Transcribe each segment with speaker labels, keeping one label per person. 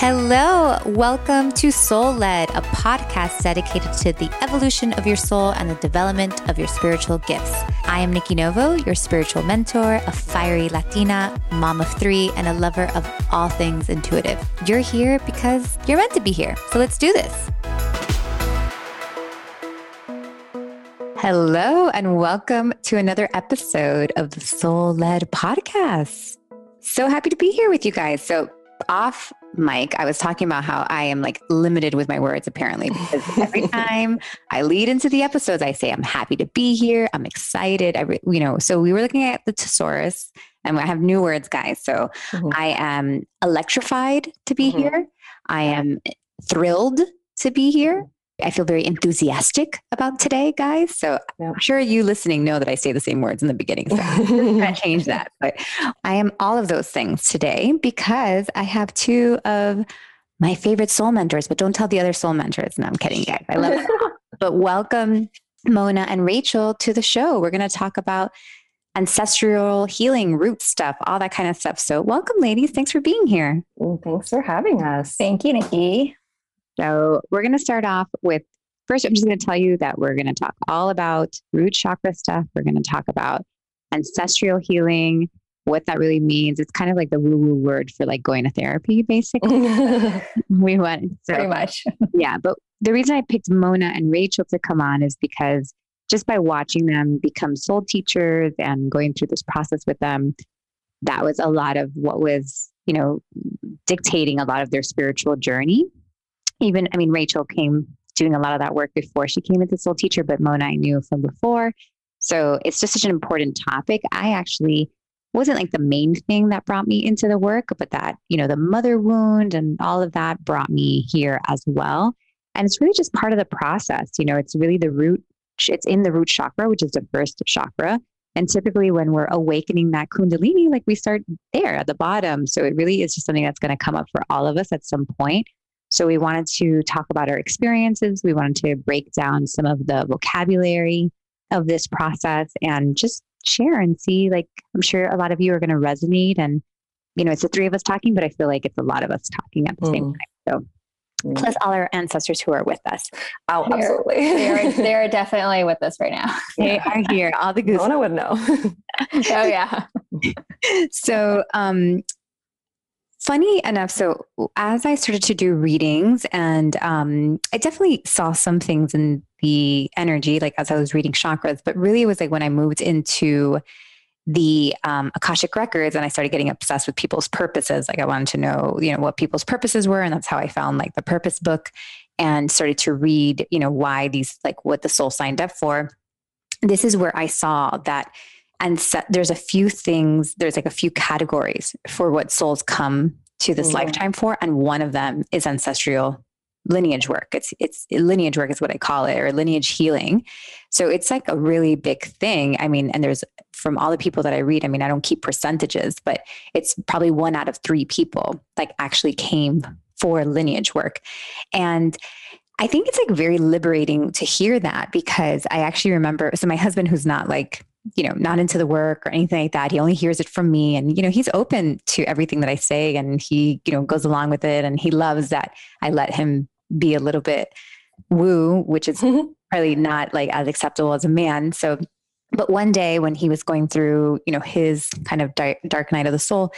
Speaker 1: Hello, welcome to Soul Led, a podcast dedicated to the evolution of your soul and the development of your spiritual gifts. I am Nikki Novo, your spiritual mentor, a fiery Latina, mom of three, and a lover of all things intuitive. You're here because you're meant to be here. So let's do this. Hello, and welcome to another episode of the Soul Led podcast. So happy to be here with you guys. So, off mic, I was talking about how I am like limited with my words apparently because every time I lead into the episodes, I say I'm happy to be here. I'm excited. I, re- you know, so we were looking at the thesaurus, and I have new words, guys. So mm-hmm. I am electrified to be mm-hmm. here. I am thrilled to be here. I feel very enthusiastic about today, guys. So yep. I'm sure you listening know that I say the same words in the beginning. So I'm going to change that. But I am all of those things today because I have two of my favorite soul mentors, but don't tell the other soul mentors. No, I'm kidding, guys. I love them. but welcome Mona and Rachel to the show. We're going to talk about ancestral healing, root stuff, all that kind of stuff. So welcome, ladies. Thanks for being here.
Speaker 2: thanks for having us.
Speaker 3: Thank you, Nikki.
Speaker 1: So we're going to start off with first, I'm just going to tell you that we're going to talk all about root chakra stuff. We're going to talk about ancestral healing, what that really means. It's kind of like the woo woo word for like going to therapy, basically. we went
Speaker 3: so, pretty much.
Speaker 1: yeah. But the reason I picked Mona and Rachel to come on is because just by watching them become soul teachers and going through this process with them, that was a lot of what was, you know, dictating a lot of their spiritual journey even, I mean, Rachel came doing a lot of that work before she came into Soul Teacher, but Mona I knew from before. So it's just such an important topic. I actually wasn't like the main thing that brought me into the work, but that, you know, the mother wound and all of that brought me here as well. And it's really just part of the process. You know, it's really the root, it's in the root chakra, which is the first chakra. And typically, when we're awakening that Kundalini, like we start there at the bottom. So it really is just something that's going to come up for all of us at some point. So we wanted to talk about our experiences. We wanted to break down some of the vocabulary of this process and just share and see like I'm sure a lot of you are going to resonate and you know it's the three of us talking but I feel like it's a lot of us talking at the mm. same time. So mm. plus all our ancestors who are with us.
Speaker 2: Oh, they're, absolutely.
Speaker 3: they're, they're definitely with us right now.
Speaker 1: They are here. All the goose.
Speaker 2: Mona would know.
Speaker 3: oh yeah.
Speaker 1: so um funny enough, so as I started to do readings, and um, I definitely saw some things in the energy, like as I was reading chakras, but really it was like when I moved into the um, Akashic records and I started getting obsessed with people's purposes. Like I wanted to know, you know, what people's purposes were. And that's how I found like the purpose book and started to read, you know, why these, like what the soul signed up for. This is where I saw that and set, there's a few things there's like a few categories for what souls come to this mm-hmm. lifetime for. And one of them is ancestral lineage work. It's it's lineage work is what i call it or lineage healing. So it's like a really big thing. I mean and there's from all the people that i read i mean i don't keep percentages but it's probably one out of three people like actually came for lineage work. And I think it's like very liberating to hear that because I actually remember so my husband who's not like you know, not into the work or anything like that. He only hears it from me. And, you know, he's open to everything that I say and he, you know, goes along with it. And he loves that I let him be a little bit woo, which is probably not like as acceptable as a man. So, but one day when he was going through, you know, his kind of dark, dark night of the soul,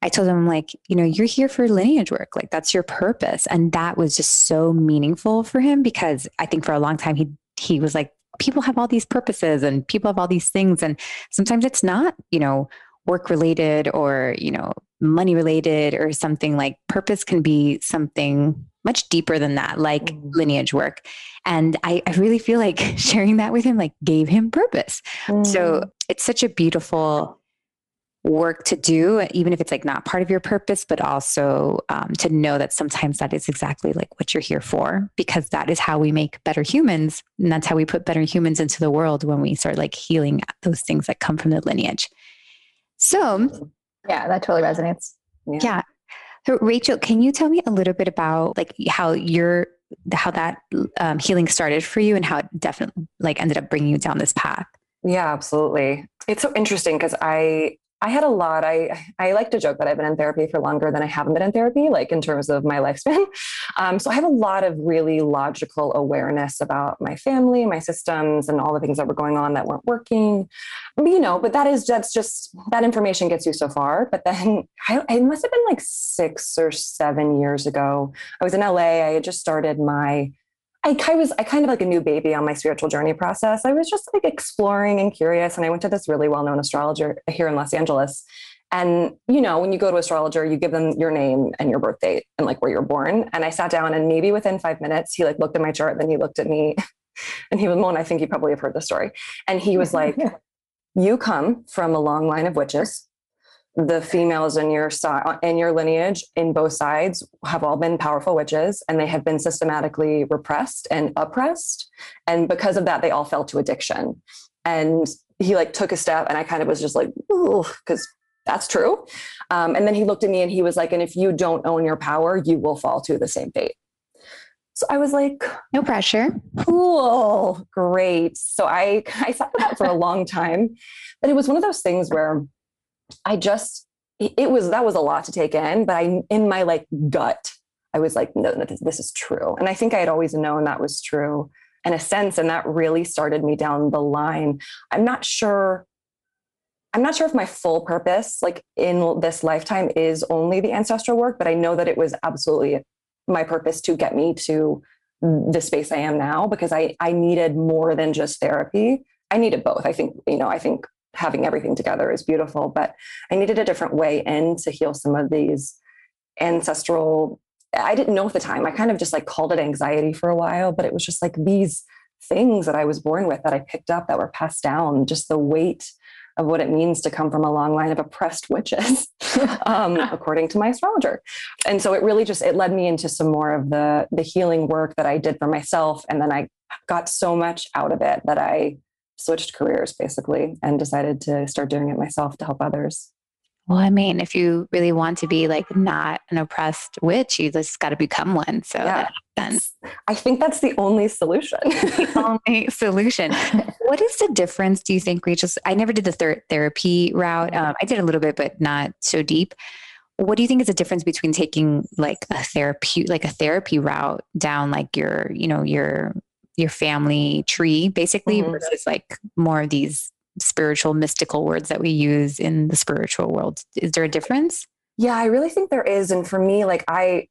Speaker 1: I told him, like, you know, you're here for lineage work. Like, that's your purpose. And that was just so meaningful for him because I think for a long time he, he was like, people have all these purposes and people have all these things and sometimes it's not you know work related or you know money related or something like purpose can be something much deeper than that like mm. lineage work and I, I, really feel like sharing that with him like gave him purpose mm. so it's such a beautiful work to do, even if it's like not part of your purpose, but also um, to know that sometimes that is exactly like what you're here for, because that is how we make better humans. And that's how we put better humans into the world when we start like healing those things that come from the lineage. So,
Speaker 3: yeah, that totally resonates.
Speaker 1: Yeah. yeah. So, Rachel, can you tell me a little bit about like how your how that um, healing started for you and how it definitely like ended up bringing you down this path?
Speaker 2: Yeah, absolutely. It's so interesting because I I had a lot. I I like to joke that I've been in therapy for longer than I haven't been in therapy, like in terms of my lifespan. Um, so I have a lot of really logical awareness about my family, my systems, and all the things that were going on that weren't working. You know, but that is that's just that information gets you so far. But then I, it must have been like six or seven years ago. I was in LA. I had just started my I, I was I kind of like a new baby on my spiritual journey process. I was just like exploring and curious, and I went to this really well-known astrologer here in Los Angeles. And you know, when you go to astrologer, you give them your name and your birth date and like where you're born. And I sat down, and maybe within five minutes, he like looked at my chart, then he looked at me, and he was Mona. I think you probably have heard the story. And he was like, "You come from a long line of witches the females in your side in your lineage in both sides have all been powerful witches and they have been systematically repressed and oppressed and because of that they all fell to addiction and he like took a step and i kind of was just like ooh because that's true um, and then he looked at me and he was like and if you don't own your power you will fall to the same fate so I was like,
Speaker 1: no pressure.
Speaker 2: Cool. Great. So I I sat with that for a long time. But it was one of those things where I just it was that was a lot to take in, but I in my like gut, I was like, no, no this, this is true. And I think I had always known that was true in a sense. And that really started me down the line. I'm not sure. I'm not sure if my full purpose, like in this lifetime, is only the ancestral work, but I know that it was absolutely my purpose to get me to the space I am now because I I needed more than just therapy. I needed both. I think, you know, I think having everything together is beautiful, but I needed a different way in to heal some of these ancestral. I didn't know at the time. I kind of just like called it anxiety for a while, but it was just like these things that I was born with that I picked up that were passed down, just the weight of what it means to come from a long line of oppressed witches um, according to my astrologer and so it really just it led me into some more of the the healing work that i did for myself and then i got so much out of it that i switched careers basically and decided to start doing it myself to help others.
Speaker 1: Well, I mean, if you really want to be like not an oppressed witch, you just got to become one. So yeah.
Speaker 2: I think that's the only solution.
Speaker 1: the only solution. what is the difference, do you think, Rachel? I never did the third therapy route. Um, I did a little bit, but not so deep. What do you think is the difference between taking like a therapy, like a therapy route down like your, you know, your your family tree basically mm-hmm. versus like more of these spiritual mystical words that we use in the spiritual world. Is there a difference?
Speaker 2: Yeah i really think there is and for me like i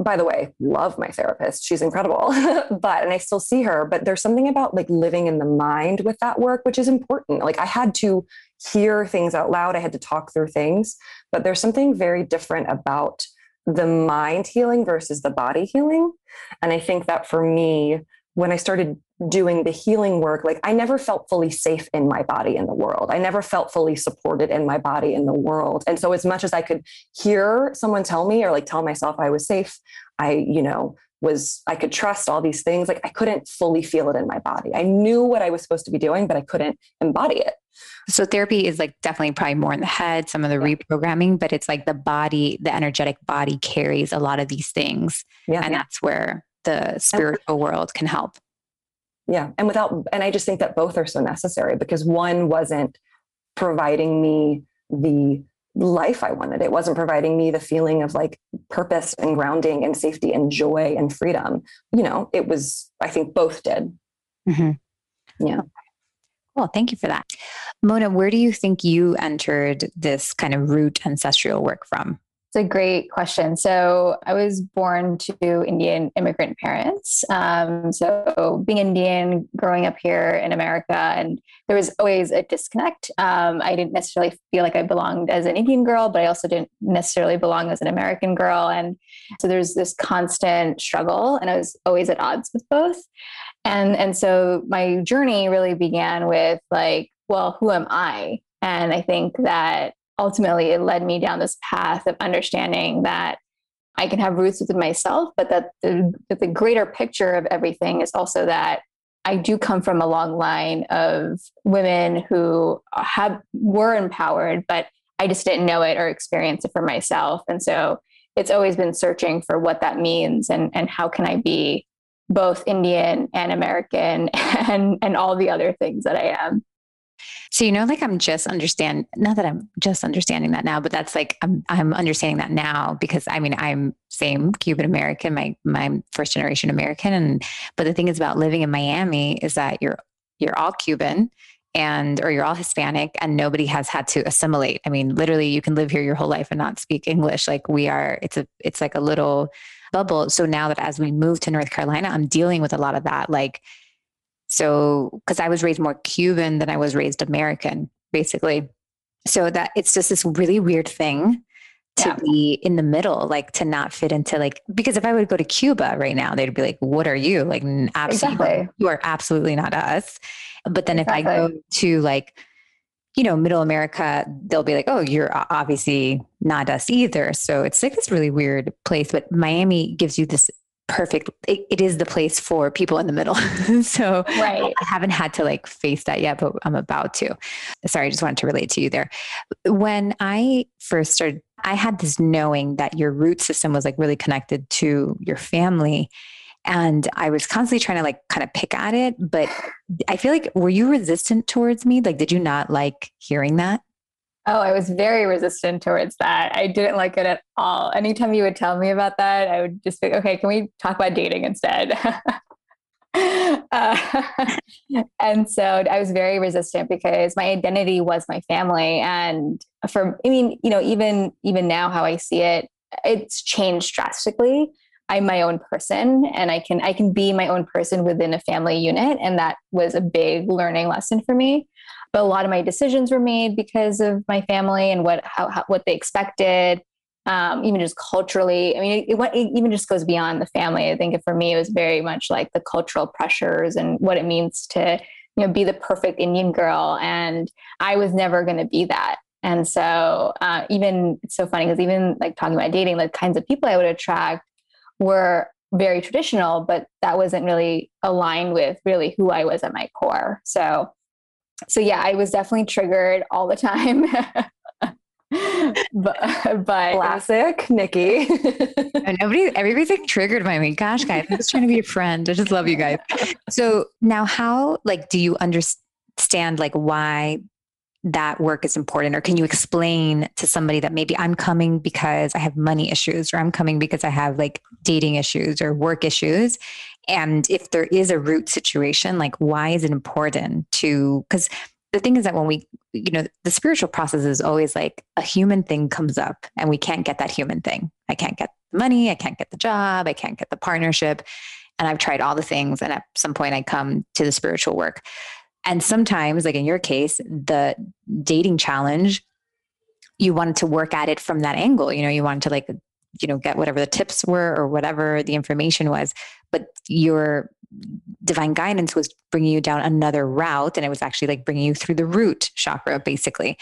Speaker 2: by the way love my therapist. She's incredible but and i still see her but there's something about like living in the mind with that work which is important. Like i had to hear things out loud. I had to talk through things but there's something very different about the mind healing versus the body healing. And i think that for me when I started doing the healing work, like I never felt fully safe in my body in the world. I never felt fully supported in my body in the world. And so, as much as I could hear someone tell me or like tell myself I was safe, I, you know, was, I could trust all these things, like I couldn't fully feel it in my body. I knew what I was supposed to be doing, but I couldn't embody it.
Speaker 1: So, therapy is like definitely probably more in the head, some of the yeah. reprogramming, but it's like the body, the energetic body carries a lot of these things. Yeah. And that's where the spiritual world can help.
Speaker 2: Yeah. And without, and I just think that both are so necessary because one wasn't providing me the life I wanted. It wasn't providing me the feeling of like purpose and grounding and safety and joy and freedom. You know, it was, I think both did. Mm-hmm. Yeah.
Speaker 1: Well, thank you for that. Mona, where do you think you entered this kind of root ancestral work from?
Speaker 3: It's a great question. So I was born to Indian immigrant parents. Um, so being Indian, growing up here in America, and there was always a disconnect. Um, I didn't necessarily feel like I belonged as an Indian girl, but I also didn't necessarily belong as an American girl. And so there's this constant struggle, and I was always at odds with both. And and so my journey really began with like, well, who am I? And I think that ultimately it led me down this path of understanding that I can have roots within myself, but that the, that the greater picture of everything is also that I do come from a long line of women who have were empowered, but I just didn't know it or experience it for myself. And so it's always been searching for what that means and, and how can I be both Indian and American and, and all the other things that I am.
Speaker 1: So you know, like I'm just understand not that I'm just understanding that now, but that's like I'm I'm understanding that now because I mean I'm same Cuban American, my my first generation American, and but the thing is about living in Miami is that you're you're all Cuban and or you're all Hispanic and nobody has had to assimilate. I mean, literally you can live here your whole life and not speak English. Like we are, it's a it's like a little bubble. So now that as we move to North Carolina, I'm dealing with a lot of that. Like so because I was raised more Cuban than I was raised American, basically. So that it's just this really weird thing to yeah. be in the middle, like to not fit into like because if I would go to Cuba right now, they'd be like, "What are you?" Like, absolutely, exactly. you are absolutely not us. But then exactly. if I go to like, you know, Middle America, they'll be like, "Oh, you're obviously not us either." So it's like this really weird place. But Miami gives you this perfect it, it is the place for people in the middle. So right. i haven't had to like face that yet but i'm about to. Sorry i just wanted to relate to you there. When i first started i had this knowing that your root system was like really connected to your family and i was constantly trying to like kind of pick at it but i feel like were you resistant towards me? Like did you not like hearing that
Speaker 3: Oh, I was very resistant towards that. I didn't like it at all. Anytime you would tell me about that, I would just be, okay, can we talk about dating instead? uh, and so I was very resistant because my identity was my family. And for, I mean, you know, even, even now how I see it, it's changed drastically. I'm my own person and I can, I can be my own person within a family unit. And that was a big learning lesson for me but a lot of my decisions were made because of my family and what how, how what they expected um, even just culturally. I mean it, it, it, even just goes beyond the family. I think for me it was very much like the cultural pressures and what it means to you know be the perfect indian girl. And i was never going to be that. And so uh, even it's so funny because even like talking about dating the kinds of people i would attract were very traditional but that wasn't really aligned with really who i was at my core. So so yeah, I was definitely triggered all the time. but, but
Speaker 2: classic Nikki.
Speaker 1: nobody, everybody's like triggered by me. Gosh, guys, I'm just trying to be a friend. I just love you guys. So now, how like do you understand like why that work is important, or can you explain to somebody that maybe I'm coming because I have money issues, or I'm coming because I have like dating issues or work issues, and if there is a root situation, like why is it important to, because the thing is that when we, you know, the spiritual process is always like a human thing comes up and we can't get that human thing. I can't get the money, I can't get the job, I can't get the partnership. And I've tried all the things. And at some point I come to the spiritual work. And sometimes, like in your case, the dating challenge, you wanted to work at it from that angle. You know, you wanted to like you know get whatever the tips were or whatever the information was but your divine guidance was bringing you down another route and it was actually like bringing you through the root chakra basically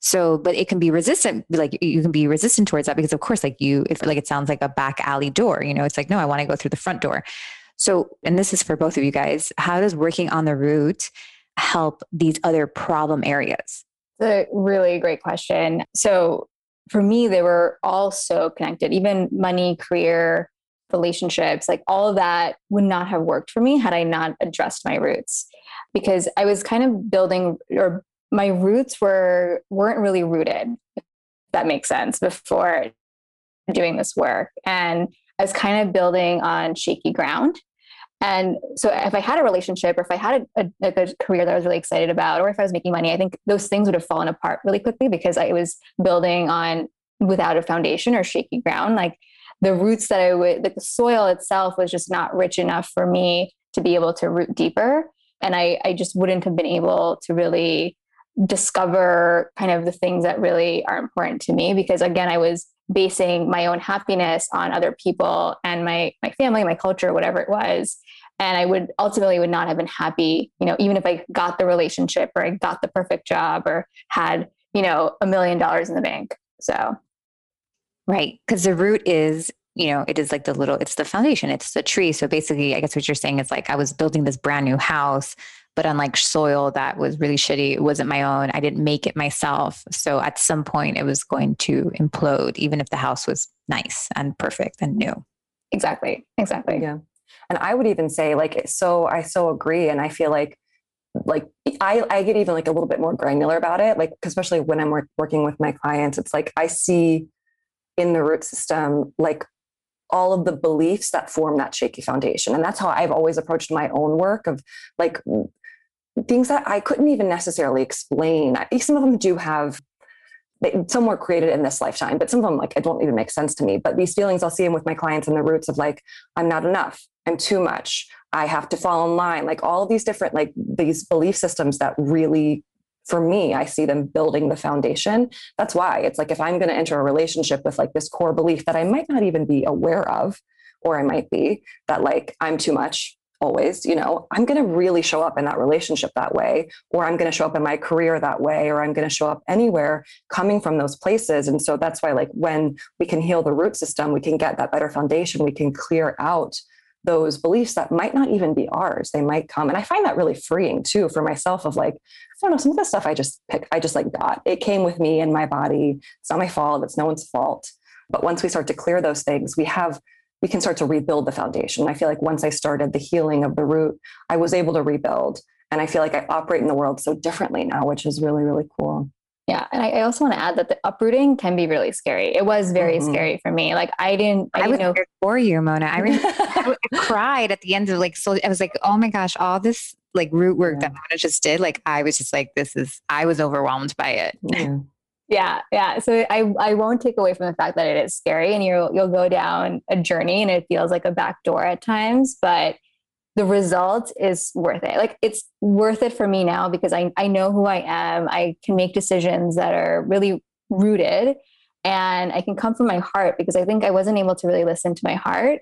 Speaker 1: so but it can be resistant like you can be resistant towards that because of course like you if like it sounds like a back alley door you know it's like no i want to go through the front door so and this is for both of you guys how does working on the root help these other problem areas
Speaker 3: it's a really great question so for me, they were all so connected, even money, career, relationships, like all of that would not have worked for me had I not addressed my roots because I was kind of building or my roots were weren't really rooted, that makes sense, before doing this work. And I was kind of building on shaky ground. And so if I had a relationship or if I had a, a, a, career that I was really excited about, or if I was making money, I think those things would have fallen apart really quickly because I was building on without a foundation or shaky ground. Like the roots that I would, like the soil itself was just not rich enough for me to be able to root deeper. And I, I just wouldn't have been able to really discover kind of the things that really are important to me because again, I was basing my own happiness on other people and my my family, my culture, whatever it was. And I would ultimately would not have been happy, you know, even if I got the relationship or I got the perfect job or had, you know, a million dollars in the bank. So
Speaker 1: Right. Because the root is, you know, it is like the little, it's the foundation, it's the tree. So basically, I guess what you're saying is like I was building this brand new house, but on like soil that was really shitty. It wasn't my own. I didn't make it myself. So at some point, it was going to implode, even if the house was nice and perfect and new.
Speaker 3: Exactly. Exactly.
Speaker 2: Yeah. And I would even say, like, so I so agree. And I feel like like I, I get even like a little bit more granular about it like especially when i'm work, working with my clients it's like i see in the root system like all of the beliefs that form that shaky foundation and that's how i've always approached my own work of like things that i couldn't even necessarily explain some of them do have some were created in this lifetime but some of them like it don't even make sense to me but these feelings i'll see them with my clients and the roots of like i'm not enough i'm too much I have to fall in line, like all these different, like these belief systems that really, for me, I see them building the foundation. That's why it's like if I'm going to enter a relationship with like this core belief that I might not even be aware of, or I might be that like I'm too much always, you know, I'm going to really show up in that relationship that way, or I'm going to show up in my career that way, or I'm going to show up anywhere coming from those places. And so that's why, like, when we can heal the root system, we can get that better foundation, we can clear out those beliefs that might not even be ours. They might come. And i find that really freeing too for myself of like i don't know some of the stuff i just pick i just like got. It came with me and my body. It's not my fault. It's no one's fault. But once we start to clear those things we have we can start to rebuild the foundation i feel like once i started the healing of the root i was able to rebuild and i feel like i operate in the world so differently now which is really really cool
Speaker 3: yeah. And I, also want to add that the uprooting can be really scary. It was very mm-hmm. scary for me. Like I didn't, I, I didn't know
Speaker 1: for you, Mona. I, remember, I cried at the end of like, so I was like, oh my gosh, all this like root work yeah. that Mona just did. Like I was just like, this is, I was overwhelmed by it.
Speaker 3: Yeah. Yeah, yeah. So I I won't take away from the fact that it is scary and you'll you'll go down a journey and it feels like a back door at times, but the result is worth it. Like it's worth it for me now because I, I know who I am. I can make decisions that are really rooted and I can come from my heart because I think I wasn't able to really listen to my heart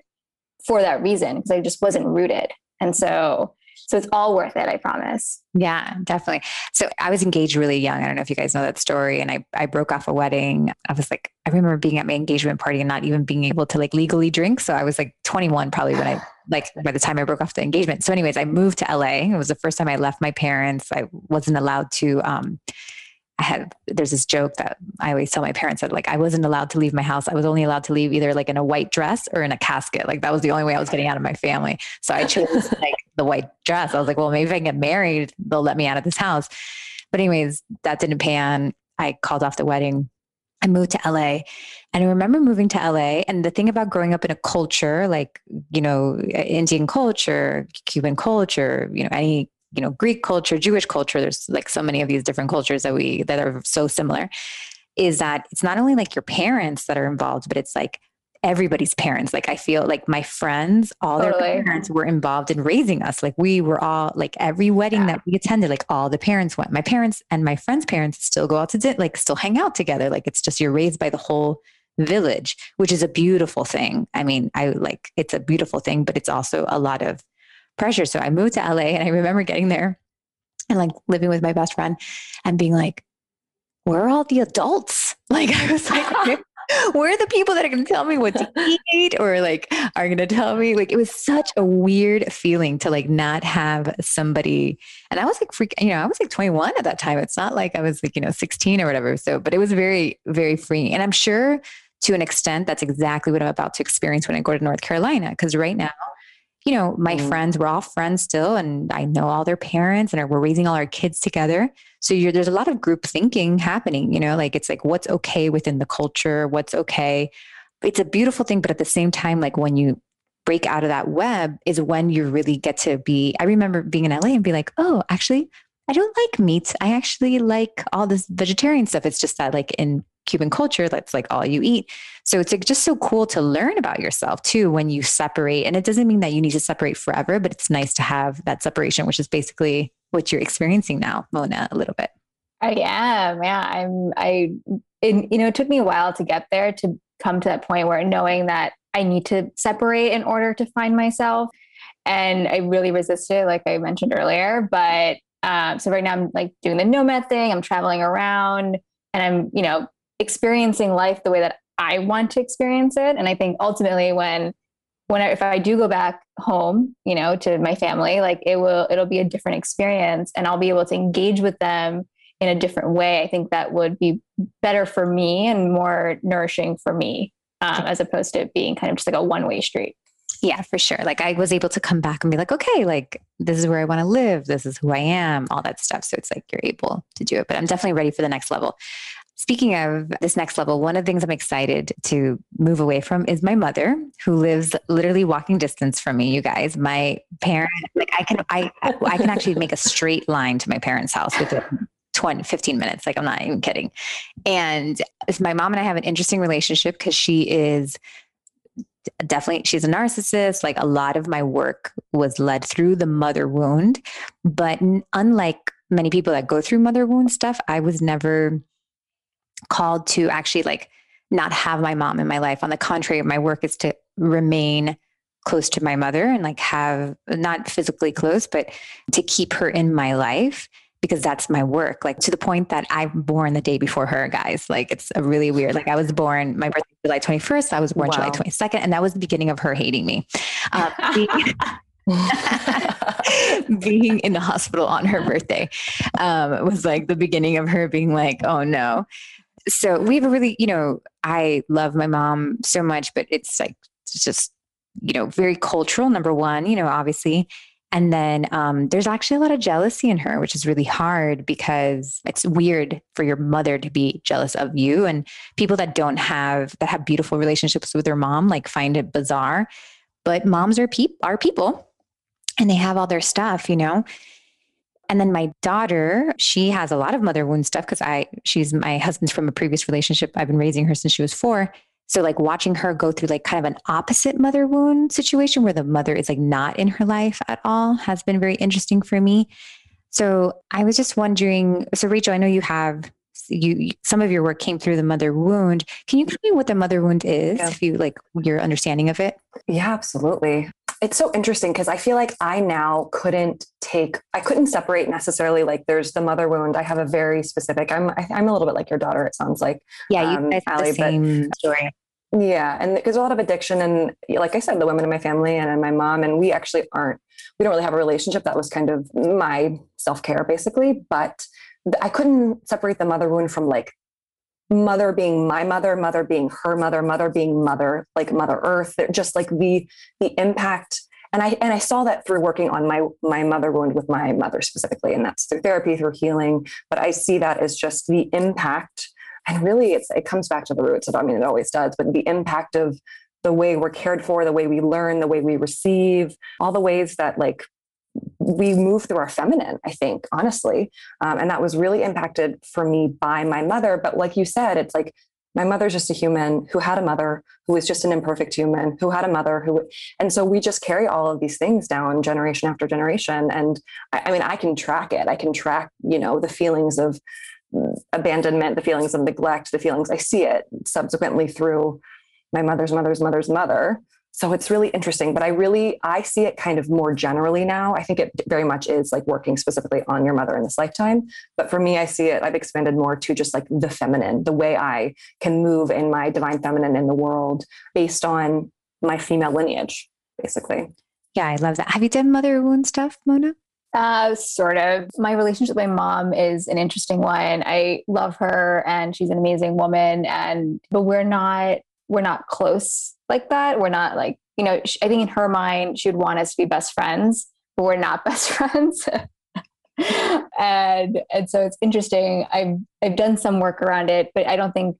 Speaker 3: for that reason because I just wasn't rooted. And so so it's all worth it, I promise.
Speaker 1: Yeah, definitely. So I was engaged really young. I don't know if you guys know that story. And I, I broke off a wedding. I was like, I remember being at my engagement party and not even being able to like legally drink. So I was like 21 probably when I like by the time I broke off the engagement. So anyways, I moved to LA. It was the first time I left my parents. I wasn't allowed to um I had there's this joke that I always tell my parents that like I wasn't allowed to leave my house. I was only allowed to leave either like in a white dress or in a casket. Like that was the only way I was getting out of my family. So I chose like the white dress. I was like, well, maybe if I get married, they'll let me out of this house. But anyways, that didn't pan. I called off the wedding. I moved to LA and I remember moving to LA. And the thing about growing up in a culture like, you know, Indian culture, Cuban culture, you know, any you know greek culture jewish culture there's like so many of these different cultures that we that are so similar is that it's not only like your parents that are involved but it's like everybody's parents. Like i feel like my friends all totally. their parents were involved in raising us. Like we were all like every wedding yeah. that we attended like all the parents went. My parents and my friends parents still go out to dinner like still hang out together. Like it's just you're raised by the whole village which is a beautiful thing. I mean i like it's a beautiful thing but it's also a lot of pressure. So I moved to LA and I remember getting there and like living with my best friend and being like, where are all the adults? Like I was like, where are the people that are going to tell me what to eat or like are going to tell me like it was such a weird feeling to like not have somebody and i was like freak you know i was like 21 at that time it's not like i was like you know 16 or whatever so but it was very very freeing and i'm sure to an extent that's exactly what i'm about to experience when i go to north carolina because right now you know, my mm. friends, we're all friends still, and I know all their parents, and we're raising all our kids together. So there's a lot of group thinking happening, you know, like it's like what's okay within the culture, what's okay. It's a beautiful thing, but at the same time, like when you break out of that web is when you really get to be. I remember being in LA and be like, oh, actually, I don't like meat. I actually like all this vegetarian stuff. It's just that, like in Cuban culture, that's like all you eat. So it's like just so cool to learn about yourself too when you separate. And it doesn't mean that you need to separate forever, but it's nice to have that separation, which is basically what you're experiencing now, Mona, a little bit.
Speaker 3: I am. Yeah. I'm, I, it, you know, it took me a while to get there to come to that point where knowing that I need to separate in order to find myself. And I really resisted, like I mentioned earlier. But um, so right now I'm like doing the nomad thing, I'm traveling around and I'm, you know, experiencing life the way that I want to experience it. And I think ultimately when when I, if I do go back home, you know, to my family, like it will it'll be a different experience and I'll be able to engage with them in a different way. I think that would be better for me and more nourishing for me um, as opposed to being kind of just like a one way street.
Speaker 1: Yeah, for sure. Like I was able to come back and be like, okay, like this is where I want to live. This is who I am, all that stuff. So it's like you're able to do it. But I'm definitely ready for the next level. Speaking of this next level, one of the things I'm excited to move away from is my mother, who lives literally walking distance from me. You guys, my parent, like I can, I, I can actually make a straight line to my parents' house within 20, 15 minutes. Like I'm not even kidding. And my mom and I have an interesting relationship because she is definitely she's a narcissist like a lot of my work was led through the mother wound but unlike many people that go through mother wound stuff i was never called to actually like not have my mom in my life. On the contrary, my work is to remain close to my mother and like have not physically close, but to keep her in my life because that's my work. Like to the point that I'm born the day before her, guys. Like it's a really weird. Like I was born, my birthday July 21st. I was born wow. July 22nd, and that was the beginning of her hating me. Um, being, being in the hospital on her birthday um, was like the beginning of her being like, oh no so we have a really, you know, I love my mom so much, but it's like it's just, you know, very cultural, number one, you know, obviously. And then um, there's actually a lot of jealousy in her, which is really hard because it's weird for your mother to be jealous of you. And people that don't have that have beautiful relationships with their mom like find it bizarre. But moms are peop are people, and they have all their stuff, you know. And then my daughter, she has a lot of mother wound stuff because I, she's my husband's from a previous relationship. I've been raising her since she was four. So like watching her go through like kind of an opposite mother wound situation where the mother is like not in her life at all has been very interesting for me. So I was just wondering. So Rachel, I know you have you some of your work came through the mother wound. Can you tell me what the mother wound is, yeah. if you like your understanding of it?
Speaker 2: Yeah, absolutely it's so interesting because I feel like I now couldn't take, I couldn't separate necessarily like there's the mother wound. I have a very specific, I'm, I, am i am a little bit like your daughter, it sounds like.
Speaker 1: Yeah, you um, guys Allie, the same story.
Speaker 2: Yeah. And there's a lot of addiction. And like I said, the women in my family and my mom, and we actually aren't, we don't really have a relationship. That was kind of my self care basically. But I couldn't separate the mother wound from like mother being my mother mother being her mother mother being mother like mother earth just like the the impact. And i and i saw that through working on my my mother wound with my mother specifically and that's through therapy through healing. But i see that as just the impact. And really it's it comes back to the roots of i mean it always does but the impact of the way we're cared for the way we learn the way we receive all the ways that like we move through our feminine, I think, honestly. Um, and that was really impacted for me by my mother. But like you said, it's like my mother's just a human who had a mother who was just an imperfect human who had a mother who and so we just carry all of these things down generation after generation and I, I mean i can track it i can track you know the feelings of abandonment the feelings of neglect the feelings i see it subsequently through my mother's mother's mother's mother so it's really interesting but i really i see it kind of more generally now. I think it very much is like working specifically on your mother in this lifetime. But for me i see it i've expanded more to just like the feminine the way i can move in my divine feminine in the world based on my female lineage basically.
Speaker 1: Yeah i love that. Have you done mother wound stuff mona?
Speaker 3: Uh, sort of. My relationship with my mom is an interesting one. I love her and she's an amazing woman and but we're not we're not close like that. We're not like, you know, I think in her mind, she would want us to be best friends, but we're not best friends. and and so it's interesting. I've I've done some work around it, but I don't think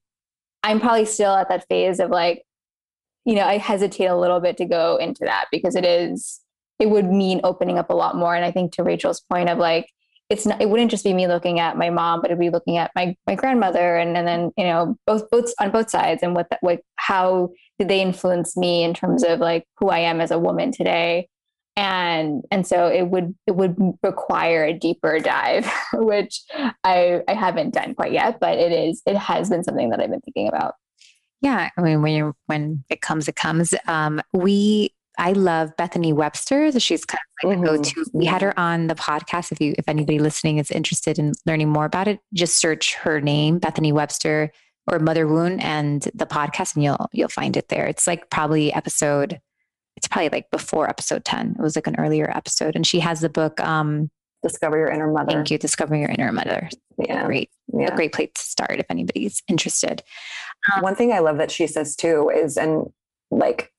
Speaker 3: I'm probably still at that phase of like, you know, I hesitate a little bit to go into that because it is it would mean opening up a lot more. And I think to Rachel's point of like, it's not it wouldn't just be me looking at my mom but it'd be looking at my my grandmother and, and then you know both both on both sides and what that what how did they influence me in terms of like who i am as a woman today? And and so it would it would require a deeper dive which i i haven't done quite yet but it is it has been something that i've been thinking about.
Speaker 1: Yeah i mean when you when it comes it comes. Um we I love Bethany Webster. So she's kind of like mm-hmm. go-to. We had her on the podcast. If you, if anybody listening is interested in learning more about it, just search her name, Bethany Webster or Mother Wound, and the podcast, and you'll you'll find it there. It's like probably episode. It's probably like before episode ten. It was like an earlier episode, and she has the book. um
Speaker 2: Discover Your Inner Mother.
Speaker 1: Thank you. Discovering Your Inner Mother. Yeah. Great. Yeah. A great place to start if anybody's interested.
Speaker 2: Um, One thing I love that she says too is, and like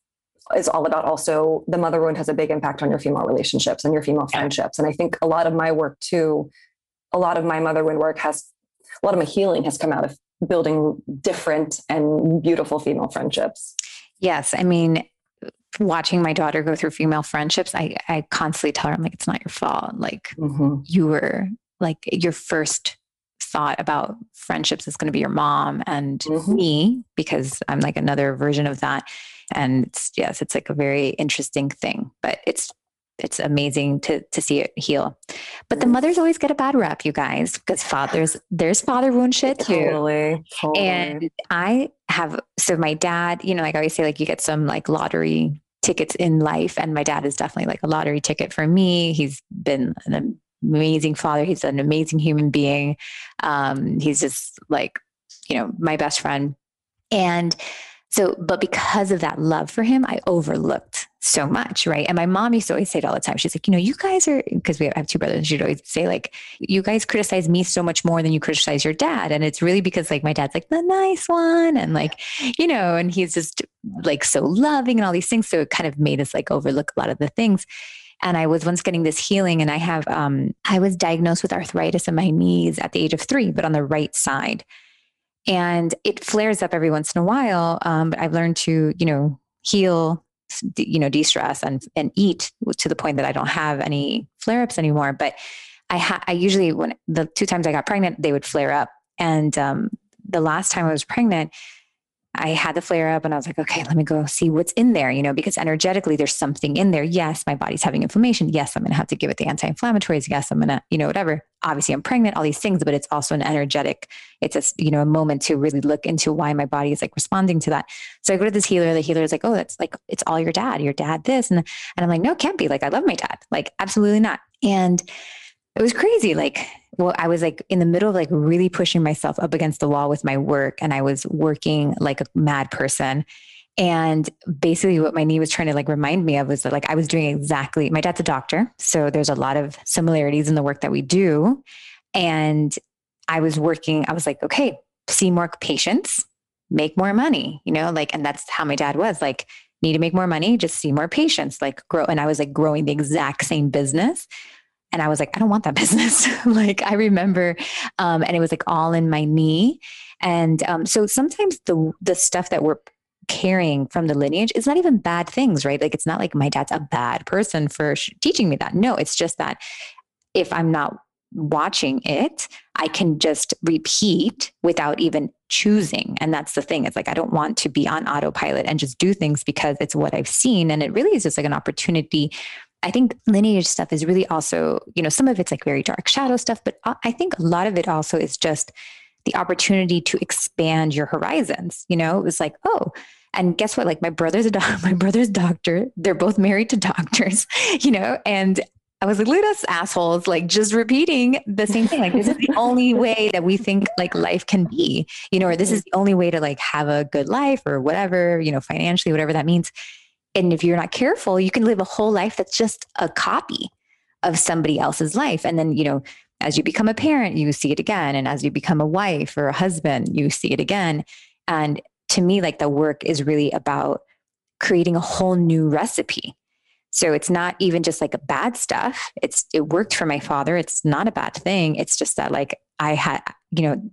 Speaker 2: is all about also the mother wound has a big impact on your female relationships and your female friendships. And I think a lot of my work too, a lot of my mother wound work has a lot of my healing has come out of building different and beautiful female friendships.
Speaker 1: Yes. I mean, watching my daughter go through female friendships, I, I constantly tell her, I'm like, it's not your fault. Like, mm-hmm. you were like your first thought about friendships is going to be your mom and mm-hmm. me because I'm like another version of that. And it's, yes, it's like a very interesting thing, but it's it's amazing to to see it heal. But the mothers always get a bad rap, you guys, because fathers there's father wound shit too.
Speaker 2: Totally, totally.
Speaker 1: And I have so my dad, you know, like I always say, like you get some like lottery tickets in life, and my dad is definitely like a lottery ticket for me. He's been an amazing father. He's an amazing human being. Um, he's just like, you know, my best friend. And so, but because of that love for him, I overlooked so much, right? And my mom used to always say it all the time. She's like, you know, you guys are because we have two brothers. She'd always say like, you guys criticize me so much more than you criticize your dad, and it's really because like my dad's like the nice one, and like, you know, and he's just like so loving and all these things. So it kind of made us like overlook a lot of the things. And I was once getting this healing, and I have, um, I was diagnosed with arthritis in my knees at the age of three, but on the right side. And it flares up every once in a while. Um, but I've learned to, you know, heal, you know, de-stress and and eat to the point that I don't have any flare-ups anymore. But I ha- I usually when the two times I got pregnant, they would flare up. And um, the last time I was pregnant, I had the flare up and I was like, okay, let me go see what's in there, you know, because energetically there's something in there. Yes, my body's having inflammation. Yes, I'm going to have to give it the anti inflammatories. Yes, I'm going to, you know, whatever. Obviously, I'm pregnant, all these things, but it's also an energetic, it's a, you know, a moment to really look into why my body is like responding to that. So I go to this healer. The healer is like, oh, that's like, it's all your dad, your dad, this. And, and I'm like, no, can't be. Like, I love my dad. Like, absolutely not. And it was crazy. Like, well, I was like in the middle of like really pushing myself up against the wall with my work, and I was working like a mad person. And basically, what my knee was trying to like remind me of was that like I was doing exactly. My dad's a doctor, so there's a lot of similarities in the work that we do. And I was working. I was like, okay, see more patients, make more money. You know, like, and that's how my dad was. Like, need to make more money, just see more patients, like grow. And I was like growing the exact same business and I was like, I don't want that business. like I remember, um, and it was like all in my knee. And um, so sometimes the the stuff that we're carrying from the lineage is not even bad things, right? Like it's not like my dad's a bad person for sh- teaching me that. No, it's just that if I'm not watching it, I can just repeat without even choosing. And that's the thing. It's like I don't want to be on autopilot and just do things because it's what I've seen. And it really is just like an opportunity I think lineage stuff is really also, you know, some of it's like very dark shadow stuff, but I think a lot of it also is just the opportunity to expand your horizons. You know, it was like, oh, and guess what? Like my brother's a doc- my brother's doctor. They're both married to doctors, you know, and I was like, look at us assholes, like just repeating the same thing. Like, this is the only way that we think like life can be, you know, or this is the only way to like have a good life or whatever, you know, financially, whatever that means. And if you're not careful, you can live a whole life that's just a copy of somebody else's life. And then, you know, as you become a parent, you see it again. And as you become a wife or a husband, you see it again. And to me, like the work is really about creating a whole new recipe. So it's not even just like a bad stuff. It's it worked for my father. It's not a bad thing. It's just that like I had, you know,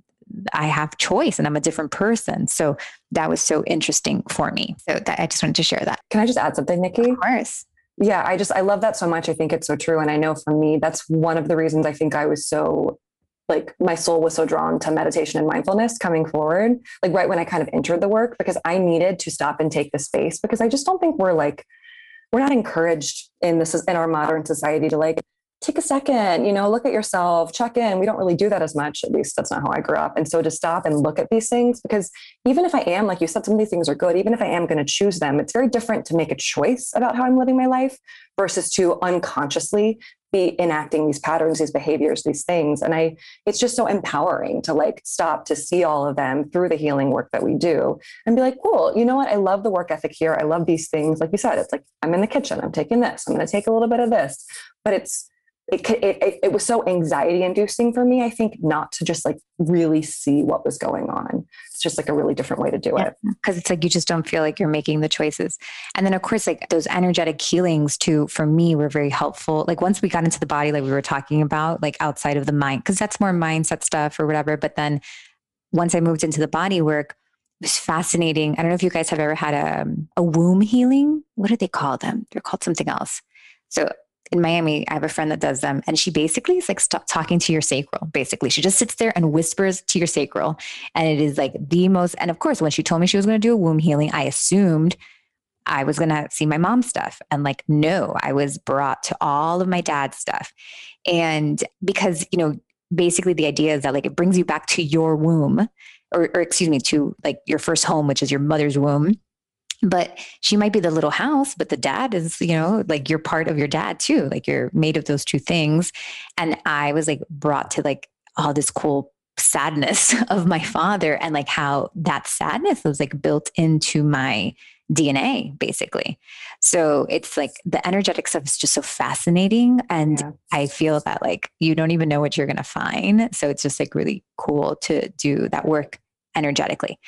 Speaker 1: I have choice and I'm a different person. So that was so interesting for me. So that I just wanted to share that.
Speaker 2: Can I just add something, Nikki?
Speaker 1: Of course.
Speaker 2: Yeah, I just I love that so much. I think it's so true. And I know for me, that's one of the reasons I think I was so like my soul was so drawn to meditation and mindfulness coming forward, like right when I kind of entered the work, because I needed to stop and take the space because I just don't think we're like we're not encouraged in this in our modern society to like take a second, you know, look at yourself, check in. We don't really do that as much. At least that's not how I grew up. And so to stop and look at these things, because even if I am, like you said, some of these things are good, even if I am going to choose them, it's very different to make a choice about how I'm living my life versus to unconsciously enacting these patterns, these behaviors, these things. And I, it's just so empowering to like stop to see all of them through the healing work that we do and be like, cool, you know what? I love the work ethic here. I love these things. Like you said, it's like, I'm in the kitchen, I'm taking this, I'm going to take a little bit of this, but it's, it, it, it was so anxiety inducing for me, I think, not to just like really see what was going on. It's just like a really different way to do yeah, it.
Speaker 1: Because it's like you just don't feel like you're making the choices. And then, of course, like those energetic healings too, for me, were very helpful. Like once we got into the body, like we were talking about, like outside of the mind, because that's more mindset stuff or whatever. But then once I moved into the body work, it was fascinating. I don't know if you guys have ever had a, um, a womb healing. What do they call them? Um, they're called something else. So in Miami, I have a friend that does them, and she basically is like stop talking to your sacral. Basically, she just sits there and whispers to your sacral, and it is like the most. And of course, when she told me she was going to do a womb healing, I assumed I was going to see my mom's stuff, and like no, I was brought to all of my dad's stuff, and because you know, basically the idea is that like it brings you back to your womb, or, or excuse me, to like your first home, which is your mother's womb but she might be the little house but the dad is you know like you're part of your dad too like you're made of those two things and i was like brought to like all this cool sadness of my father and like how that sadness was like built into my DNA basically. So it's like the energetic stuff is just so fascinating. And yeah. I feel that like you don't even know what you're going to find. So it's just like really cool to do that work energetically.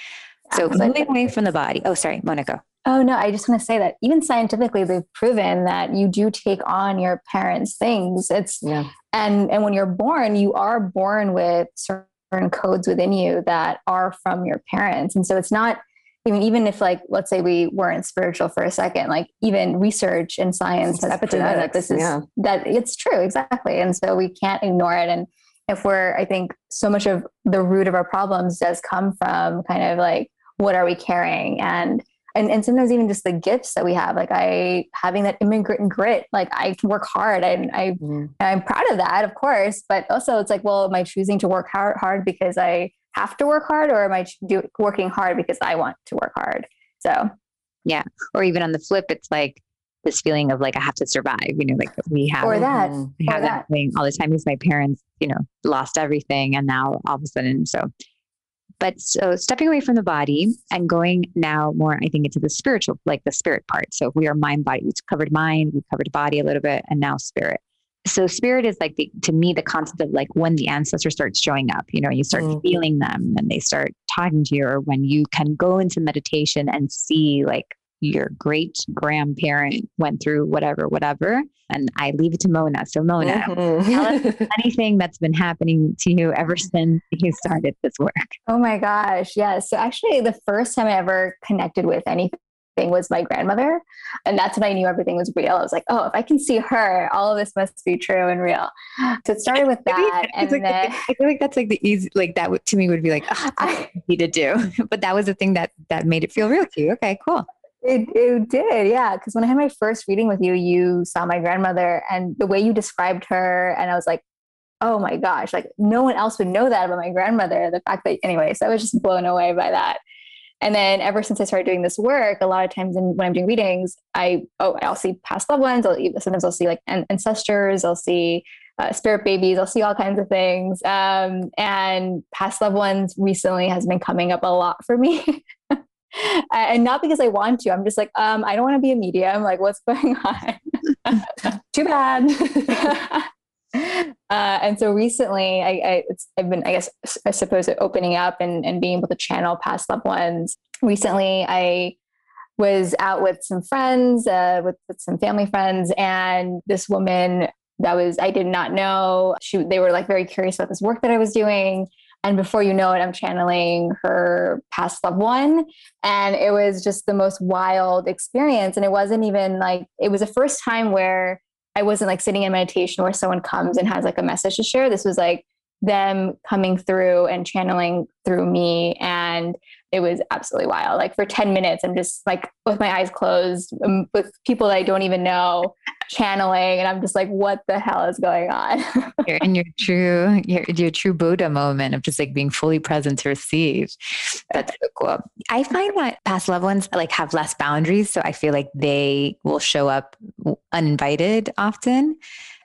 Speaker 1: So moving away from the body. Oh, sorry, Monica.
Speaker 3: Oh no, I just want to say that even scientifically, they've proven that you do take on your parents' things. It's yeah. and and when you're born, you are born with certain codes within you that are from your parents, and so it's not even even if like let's say we weren't spiritual for a second, like even research and science has proven that this is yeah. that it's true exactly, and so we can't ignore it and if we're i think so much of the root of our problems does come from kind of like what are we carrying and and, and sometimes even just the gifts that we have like i having that immigrant grit like i can work hard and i mm. i'm proud of that of course but also it's like well am i choosing to work hard, hard because i have to work hard or am i do, working hard because i want to work hard so
Speaker 1: yeah or even on the flip it's like this feeling of like I have to survive, you know, like we have
Speaker 3: or that
Speaker 1: we have or that. that thing all the time because my parents, you know, lost everything and now all of a sudden so but so stepping away from the body and going now more, I think, into the spiritual, like the spirit part. So we are mind, body. We covered mind, we covered body a little bit, and now spirit. So spirit is like the to me the concept of like when the ancestor starts showing up, you know, you start mm. feeling them and they start talking to you, or when you can go into meditation and see like your great grandparent went through whatever, whatever. And I leave it to Mona. So, Mona, mm-hmm. tell us anything that's been happening to you ever since you started this work.
Speaker 3: Oh my gosh. Yes. Yeah. So, actually, the first time I ever connected with anything was my grandmother. And that's when I knew everything was real. I was like, oh, if I can see her, all of this must be true and real. So it started with that. and
Speaker 1: like,
Speaker 3: then,
Speaker 1: I feel like that's like the easy, like that to me would be like, oh, easy to do. But that was the thing that that made it feel real to you. Okay, cool.
Speaker 3: It, it did, yeah. Because when I had my first reading with you, you saw my grandmother and the way you described her, and I was like, oh my gosh, like no one else would know that about my grandmother. The fact that, anyway, so I was just blown away by that. And then ever since I started doing this work, a lot of times in, when I'm doing readings, I oh I'll see past loved ones. I'll sometimes I'll see like ancestors. I'll see uh, spirit babies. I'll see all kinds of things. Um, and past loved ones recently has been coming up a lot for me. and not because I want to. I'm just like, um, I don't want to be a medium. Like, what's going on?
Speaker 2: Too bad.
Speaker 3: uh, and so recently, I, I have been, I guess, I suppose, opening up and, and being able to channel past loved ones. Recently, I was out with some friends, uh, with, with some family friends, and this woman that was I did not know. She they were like very curious about this work that I was doing and before you know it, I'm channeling her past loved one. And it was just the most wild experience. And it wasn't even like, it was the first time where I wasn't like sitting in meditation where someone comes and has like a message to share. This was like them coming through and channeling through me. And it was absolutely wild. Like for 10 minutes, I'm just like with my eyes closed um, with people that I don't even know channeling. And I'm just like, what the hell is going on?
Speaker 1: you're in your true, your, your true Buddha moment of just like being fully present to receive. That's so cool. I find that past loved ones like have less boundaries. So I feel like they will show up uninvited often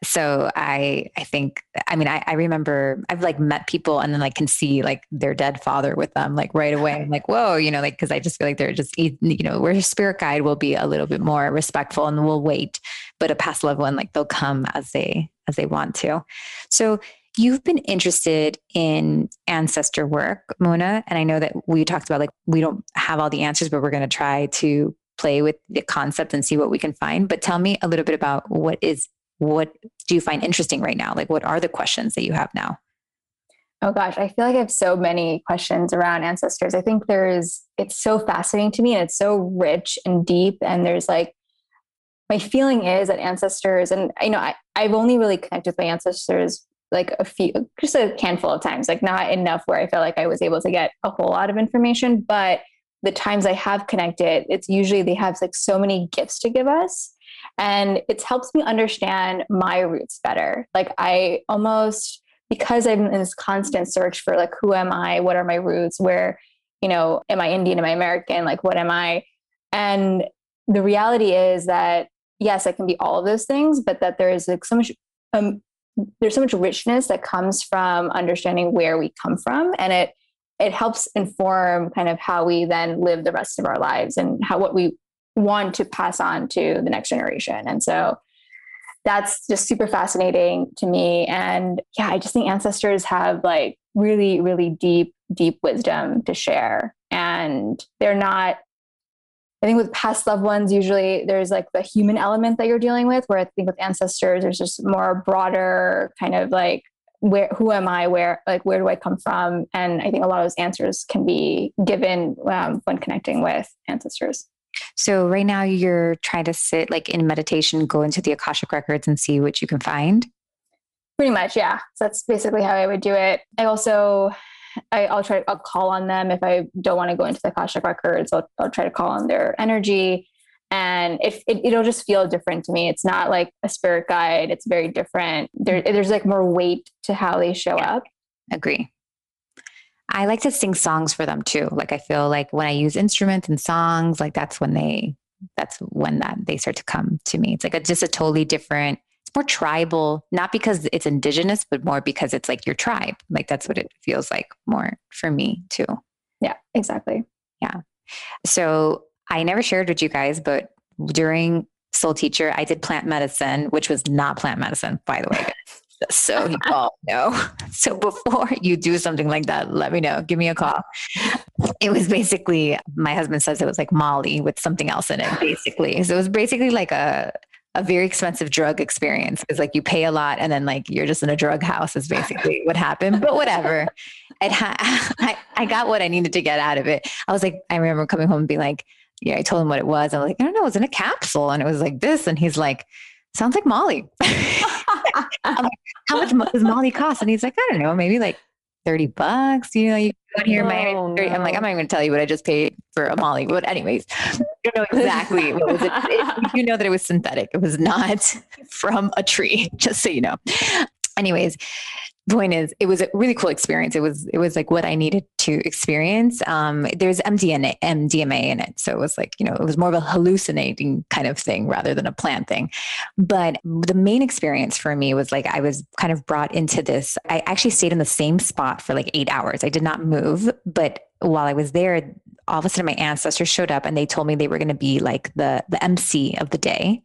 Speaker 1: so i i think i mean I, I remember i've like met people and then like can see like their dead father with them like right away i'm like whoa you know like because i just feel like they're just you know where spirit guide will be a little bit more respectful and will wait but a past loved one like they'll come as they as they want to. So you've been interested in ancestor work, Mona, and I know that we talked about like we don't have all the answers, but we're going to try to play with the concept and see what we can find. But tell me a little bit about what is what do you find interesting right now? Like what are the questions that you have now?
Speaker 3: Oh gosh, I feel like I have so many questions around ancestors. I think there's it's so fascinating to me and it's so rich and deep and there's like my feeling is that ancestors and you know I, I've only really connected with my ancestors like a few just a handful of times like not enough where I felt like I was able to get a whole lot of information but the times I have connected it's usually they have like so many gifts to give us and it helps me understand my roots better like I almost because I'm in this constant search for like, who am I? What are my roots? Where, you know, am I Indian? Am I American? Like, what am I? And the reality is that, yes, I can be all of those things, but that there is like so much, um, there's so much richness that comes from understanding where we come from. And it, it helps inform kind of how we then live the rest of our lives and how what we want to pass on to the next generation. And so that's just super fascinating to me. And yeah, I just think ancestors have like really, really deep, deep wisdom to share. And they're not, I think with past loved ones, usually there's like the human element that you're dealing with, where I think with ancestors, there's just more broader kind of like, where who am I? Where like where do I come from? And I think a lot of those answers can be given um, when connecting with ancestors.
Speaker 1: So right now you're trying to sit like in meditation, go into the Akashic records and see what you can find.
Speaker 3: Pretty much, yeah. So that's basically how I would do it. I also I, will try. I'll call on them if I don't want to go into the Akashic records. I'll, I'll try to call on their energy, and it, it will just feel different to me. It's not like a spirit guide. It's very different. There, there's like more weight to how they show yeah. up.
Speaker 1: Agree. I like to sing songs for them too. Like I feel like when I use instruments and songs, like that's when they that's when that they start to come to me. It's like a just a totally different it's more tribal, not because it's indigenous, but more because it's like your tribe. Like that's what it feels like more for me too.
Speaker 3: Yeah, exactly.
Speaker 1: Yeah. So I never shared with you guys, but during Soul Teacher, I did plant medicine, which was not plant medicine, by the way. So you all know. So before you do something like that, let me know. Give me a call. It was basically my husband says it was like Molly with something else in it, basically. So it was basically like a a very expensive drug experience because like you pay a lot and then like you're just in a drug house is basically what happened. But whatever. It ha- I, I got what I needed to get out of it. I was like, I remember coming home and being like, yeah, I told him what it was. I was like, I don't know, it was in a capsule and it was like this. And he's like, sounds like Molly. like, how much does Molly cost? And he's like, I don't know, maybe like 30 bucks. You know, you to hear my, no. I'm like, I'm not even going to tell you what I just paid for a Molly. But anyways, you know exactly what was it. it. You know that it was synthetic. It was not from a tree, just so you know. Anyways, point is it was a really cool experience. It was it was like what i needed to experience. Um there's mdna mdma in it. So it was like you know it was more of a hallucinating kind of thing rather than a plant thing. But the main experience for me was like i was kind of brought into this. I actually stayed in the same spot for like eight hours. I did not move but while i was there all of a sudden my ancestors showed up and they told me they were going to be like the the mc of the day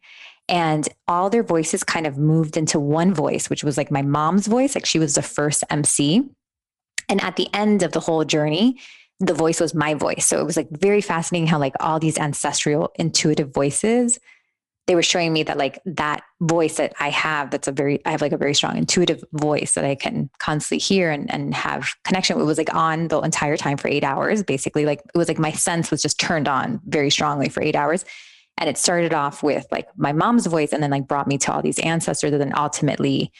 Speaker 1: and all their voices kind of moved into one voice, which was like my mom's voice. Like she was the first MC. And at the end of the whole journey, the voice was my voice. So it was like very fascinating how like all these ancestral intuitive voices, they were showing me that like that voice that I have, that's a very, I have like a very strong intuitive voice that I can constantly hear and, and have connection. It was like on the entire time for eight hours, basically. Like it was like my sense was just turned on very strongly for eight hours. And it started off with like my mom's voice and then like brought me to all these ancestors and then ultimately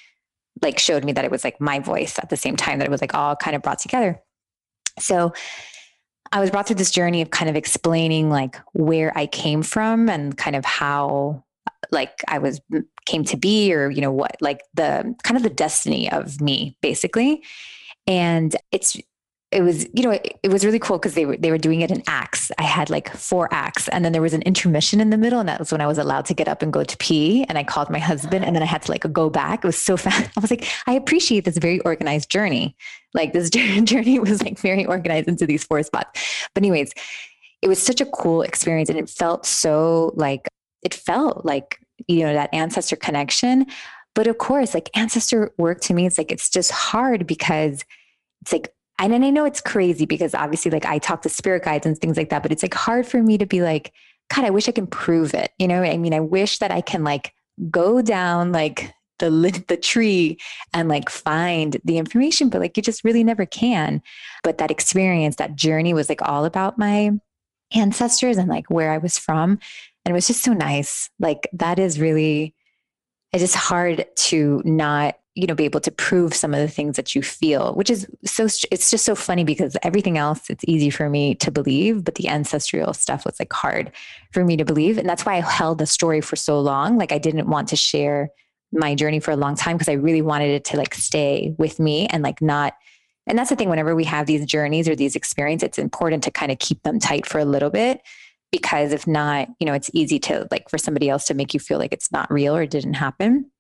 Speaker 1: like showed me that it was like my voice at the same time that it was like all kind of brought together. So I was brought through this journey of kind of explaining like where I came from and kind of how like I was came to be or you know what like the kind of the destiny of me basically and it's it was you know it, it was really cool because they were they were doing it in acts. I had like four acts and then there was an intermission in the middle and that was when i was allowed to get up and go to pee and i called my husband and then i had to like go back. It was so fast. I was like i appreciate this very organized journey. Like this journey was like very organized into these four spots. But anyways it was such a cool experience and it felt so like it felt like you know that ancestor connection. But of course, like ancestor work to me, it's like it's just hard because it's like and then I know it's crazy because obviously like I talk to spirit guides and things like that, but it's like hard for me to be like, God, I wish I can prove it. You know, I mean, I wish that I can like go down like the the tree and like find the information, but like you just really never can. But that experience, that journey was like all about my ancestors and like where I was from. And it was just so nice. Like that is really it's hard to not you know be able to prove some of the things that you feel which is so it's just so funny because everything else it's easy for me to believe but the ancestral stuff was like hard for me to believe. And that's why i held the story for so long. Like i didn't want to share my journey for a long time because i really wanted it to like stay with me and like not and that's the thing whenever we have these journeys or these experiences it's important to kind of keep them tight for a little bit because if not you know it's easy to like for somebody else to make you feel like it's not real or didn't happen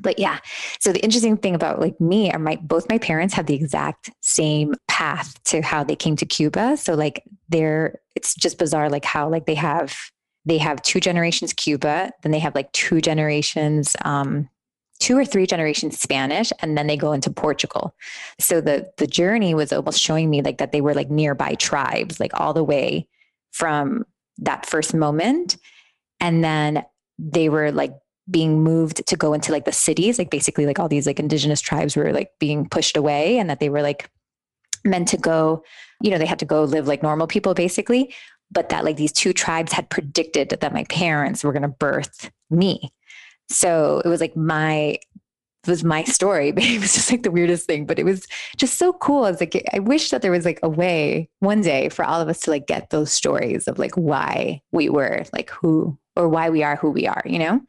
Speaker 1: but yeah so the interesting thing about like me are my both my parents have the exact same path to how they came to cuba. So like they're it's just bizarre like how like they have they have two generations cuba then they have like two generations um two or three generations spanish and then they go into portugal. So the the journey was almost showing me like that they were like nearby tribes like all the way from that first moment. And then they were like being moved to go into like the cities like basically like all these like indigenous tribes were like being pushed away and that they were like meant to go you know they had to go live like normal people basically but that like these two tribes had predicted that my parents were going to birth me. So it was like my it was my story but it was just like the weirdest thing but it was just so cool. I was like i wish that there was like a way one day for all of us to like get those stories of like why we were like who or why we are who we are you know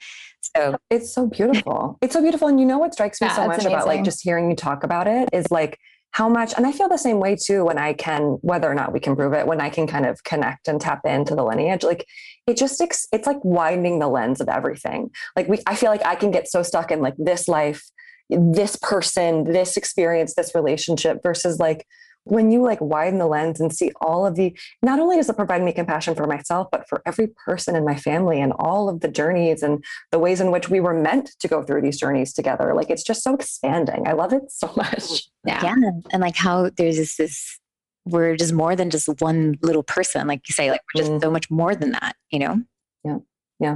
Speaker 2: so it's so beautiful. It's so beautiful. And you know what strikes me yeah, so much amazing. about like just hearing you talk about it is like how much, and I feel the same way too when I can, whether or not we can prove it, when I can kind of connect and tap into the lineage, like it just, it's like widening the lens of everything. Like we, I feel like I can get so stuck in like this life, this person, this experience, this relationship versus like, when you like widen the lens and see all of the not only does it provide me compassion for myself but for every person in my family and all of the journeys and the ways in which we were meant to go through these journeys together. Like it's just so expanding. I love it so much.
Speaker 1: Yeah, yeah. and like how there's this, this we're just more than just one little person like you say like we're just mm. so much more than that you know?
Speaker 2: Yeah. Yeah.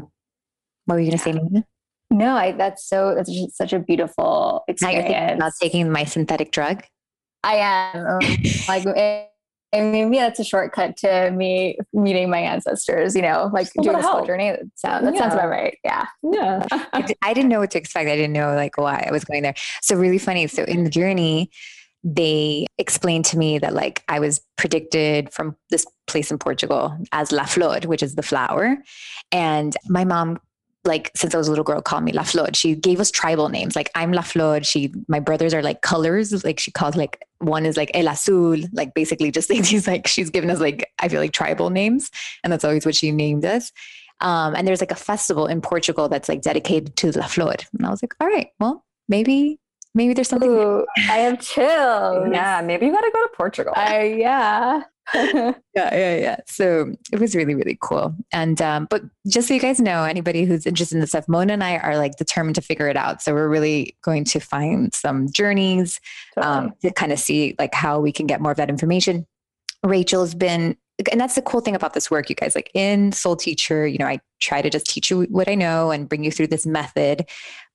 Speaker 1: What were you going to say Nina?
Speaker 3: no I, that's so that's just such a beautiful experience now you're thinking
Speaker 1: about taking my synthetic drug
Speaker 3: I am um, like, and maybe that's a shortcut to me meeting my ancestors. You know, like doing this whole journey. That sounds that yeah. sounds about right. Yeah,
Speaker 2: yeah.
Speaker 1: I didn't know what to expect. I didn't know like why I was going there. So really funny. So in the journey, they explained to me that like I was predicted from this place in Portugal as La Flor, which is the flower. And my mom like since I was a little girl called me La Flor. She gave us tribal names. Like I'm La Flor. She my brothers are like colors. Like she calls like one is like El Azul. Like basically just things she's like she's given us like I feel like tribal names. And that's always what she named us. Um, and there's like a festival in Portugal that's like dedicated to La Flor. And I was like, all right, well, maybe maybe there's something.
Speaker 3: Ooh, I have chills.
Speaker 2: Yeah, maybe you got to go to Portugal.
Speaker 3: I, yeah.
Speaker 1: yeah, yeah, yeah. So it was really, really cool. And um, but just so you guys know, anybody who's interested in this stuff, Mona and I are like determined to figure it out. So we're really going to find some journeys um, to kind of see like how we can get more of that information. Rachel's been and that's the cool thing about this work, you guys. Like in Soul Teacher, you know, I try to just teach you what I know and bring you through this method.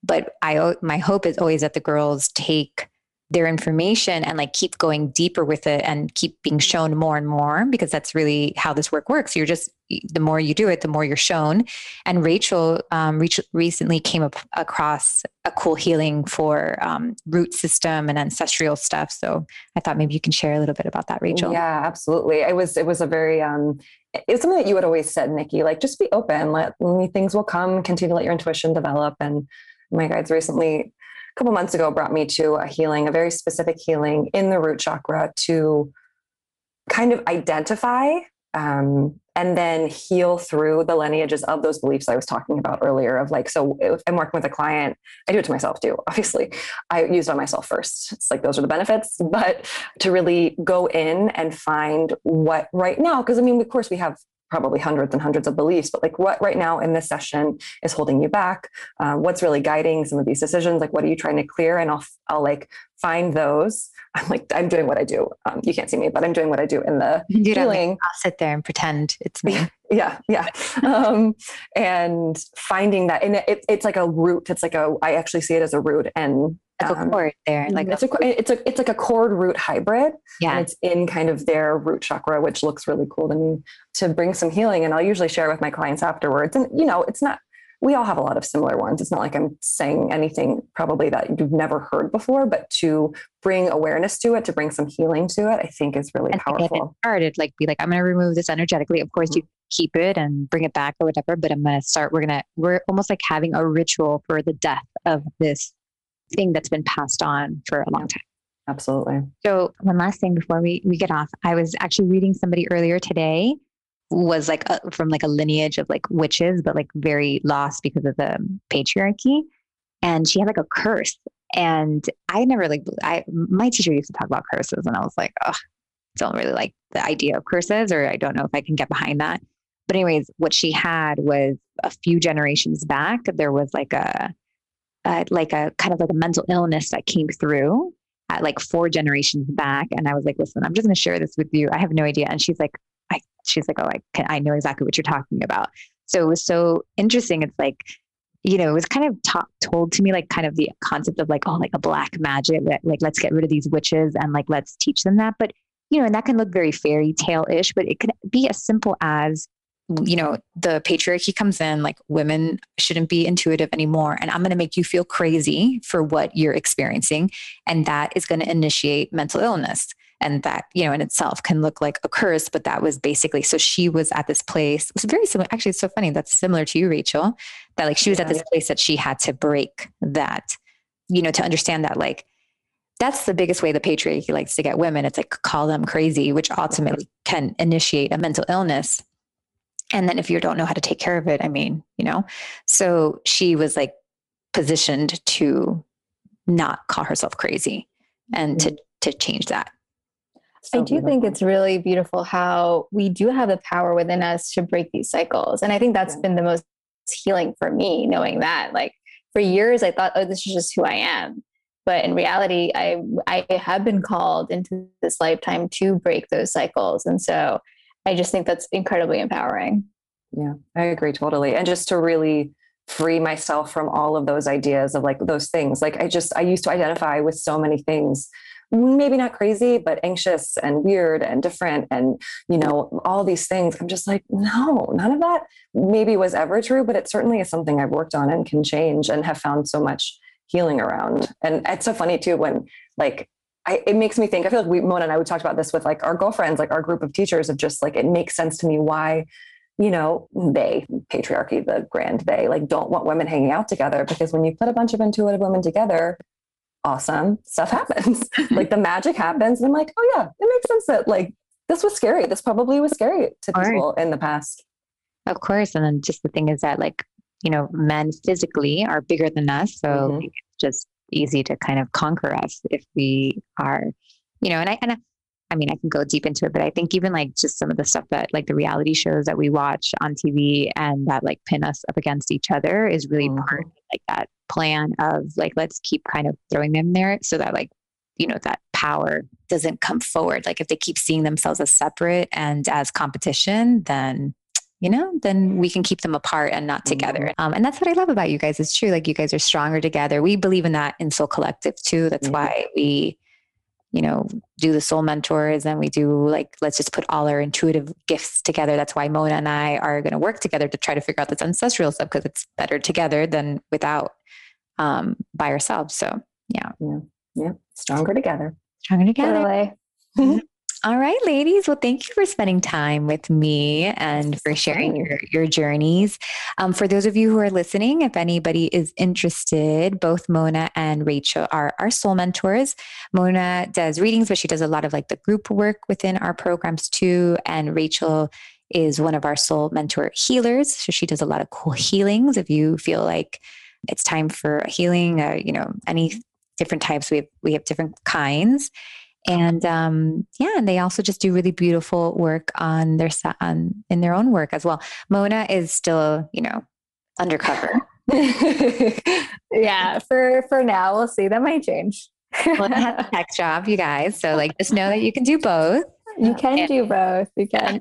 Speaker 1: But I, my hope is always that the girls take their information and like keep going deeper with it and keep being shown more and more because that's really how this work works. You're just the more you do it, the more you're shown. And Rachel um, recently came up across a cool healing for um, root system and ancestral stuff. So I thought maybe you can share a little bit about that, Rachel.
Speaker 2: Yeah, absolutely. It was it was a very um, it was something that you had always said, Nikki. Like just be open, let things will come. Continue to let your intuition develop and my guides recently a couple months ago brought me to a healing, a very specific healing in the root chakra to kind of identify um, and then heal through the lineages of those beliefs I was talking about earlier. Of like, so if I'm working with a client, I do it to myself too. Obviously, I use it on myself first. It's like those are the benefits, but to really go in and find what right now, because I mean, of course, we have probably hundreds and hundreds of beliefs, but like what right now in this session is holding you back? Um, what's really guiding some of these decisions? Like, what are you trying to clear? And I'll, I'll like find those. I'm like, I'm doing what I do. Um, you can't see me, but I'm doing what I do in the
Speaker 1: like,
Speaker 2: healing.
Speaker 1: I'll sit there and pretend it's me.
Speaker 2: Yeah, yeah. Um, and finding that, and it, it's like a root. It's like a, I actually see it as a root and
Speaker 1: Like a
Speaker 2: um,
Speaker 1: cord there. Like
Speaker 2: it's a it's a it's like a cord root hybrid
Speaker 1: yeah.
Speaker 2: and it's in kind of their root chakra which looks really cool to me to bring some healing and i'll usually share with my clients afterwards and you know it's not we all have a lot of similar ones it's not like i'm saying anything probably that you've never heard before but to bring awareness to it to bring some healing to it i think is really
Speaker 1: and
Speaker 2: powerful
Speaker 1: started, like be like, I'm going to remove this energetically. Of course, you keep it and bring it back or whatever, but I'm going to start. We're going to, we're almost like having a ritual for the death of this thing that's been passed on for a long time.
Speaker 2: absolutely
Speaker 1: So one last thing before we, we get off, I was actually reading somebody earlier today was like a, from like a lineage of like witches, but like very lost because of the patriarchy. And she had like a curse. And I never like, I, my teacher used to talk about curses and I was like, oh, don't really like the idea of curses, or I don't know if I can get behind that. But anyways, what she had was a few generations back, there was like a, uh, like a kind of like a mental illness that came through at like four generations back. And I was like, listen, I'm just going to share this with you. I have no idea. And she's like, I, she's like, oh, I can, I know exactly what you're talking about. So it was so interesting. It's like, you know, it was kind of told to me like kind of the concept of like, oh, like a black magic, like, like let's get rid of these witches and like let's teach them that. But you know, and that can look very fairy tale ish, but it could be as simple as you know, the patriarchy comes in, like women shouldn't be intuitive anymore. And I'm going to make you feel crazy for what you're experiencing. And that is going to initiate mental illness. And that, you know, in itself can look like a curse, but that was basically so she was at this place. It was very similar. Actually, it's so funny. That's similar to you, Rachel, that like she was at this place that she had to break that, you know, to understand that like that's the biggest way the patriarchy likes to get women. It's like call them crazy, which ultimately can initiate a mental illness and then if you don't know how to take care of it i mean you know so she was like positioned to not call herself crazy and to mm-hmm. to change that
Speaker 3: I do think it's really beautiful how we do have the power within us to break these cycles. And I think that's
Speaker 2: Yeah.
Speaker 3: been the most healing for me, knowing that. Like for years, I thought, oh, this is just who I am. But in reality, I I have been called into this lifetime to break those cycles. And so I just think that's incredibly empowering.
Speaker 2: Yeah, I agree totally. And just to really free myself from all of those ideas of like those things. Like I just, I used to identify with so many things, maybe not crazy, but anxious and weird and different and, you know, all these things. I'm just like, no, none of that maybe was ever true, but it certainly is something I've worked on and can change and have found so much healing around. And it's so funny too when like I, it makes me think. I feel like we, Mona and I, we talked about this with like our girlfriends, like our group of teachers, of just like it makes sense to me why, you know, they patriarchy, the grand they like don't want women hanging out together because when you put a bunch of intuitive women together, awesome stuff happens. like the magic happens, and I'm like, oh yeah, it makes sense that like this was scary. This probably was scary to people in the past.
Speaker 1: Of course. And then just the thing is that, like, you know, men physically are bigger than us. So
Speaker 2: Mhm.
Speaker 1: it's just easy to kind of conquer us if we are, you know, and I, and I, I mean, I can go deep into it, but I think even like just some of the stuff that like the reality shows that we watch on TV and that like pin us up against each other is really
Speaker 2: Mhm.
Speaker 1: part of like that plan of like, let's keep kind of throwing them there so that like, you know, that power doesn't come forward. Like if they keep seeing themselves as separate and as competition, then you know, then we can keep them apart and not together. Um, and that's what I love about you guys. It's true. Like you guys are stronger together. We believe in that in Soul Collective too. That's
Speaker 2: Mhm.
Speaker 1: why we, you know, do the soul mentors and we do like, let's just put all our intuitive gifts together. That's why Mona and I are going to work together to try to figure out this ancestral stuff because it's better together than without um, by ourselves. So yeah,
Speaker 2: Yeah, stronger together.
Speaker 1: stronger together. All right, ladies. Well, thank you for spending time with me and for sharing your, your journeys. Um, for those of you who are listening, if anybody is interested, both Mona and Rachel are our soul mentors. Mona does readings, but she does a lot of like the group work within our programs too. And Rachel is one of our soul mentor healers. So she does a lot of cool healings. If you feel like it's time for a healing, uh, you know, any different types, we have, we have different kinds. And um, yeah, and they also just do really beautiful work on their on in their own work as well. Mona is still, you know, undercover.
Speaker 3: yeah, for for now, we'll see. That might change.
Speaker 1: well, that's a tech job, you guys. So like, just know that you can do both.
Speaker 3: You can and, do both. You can.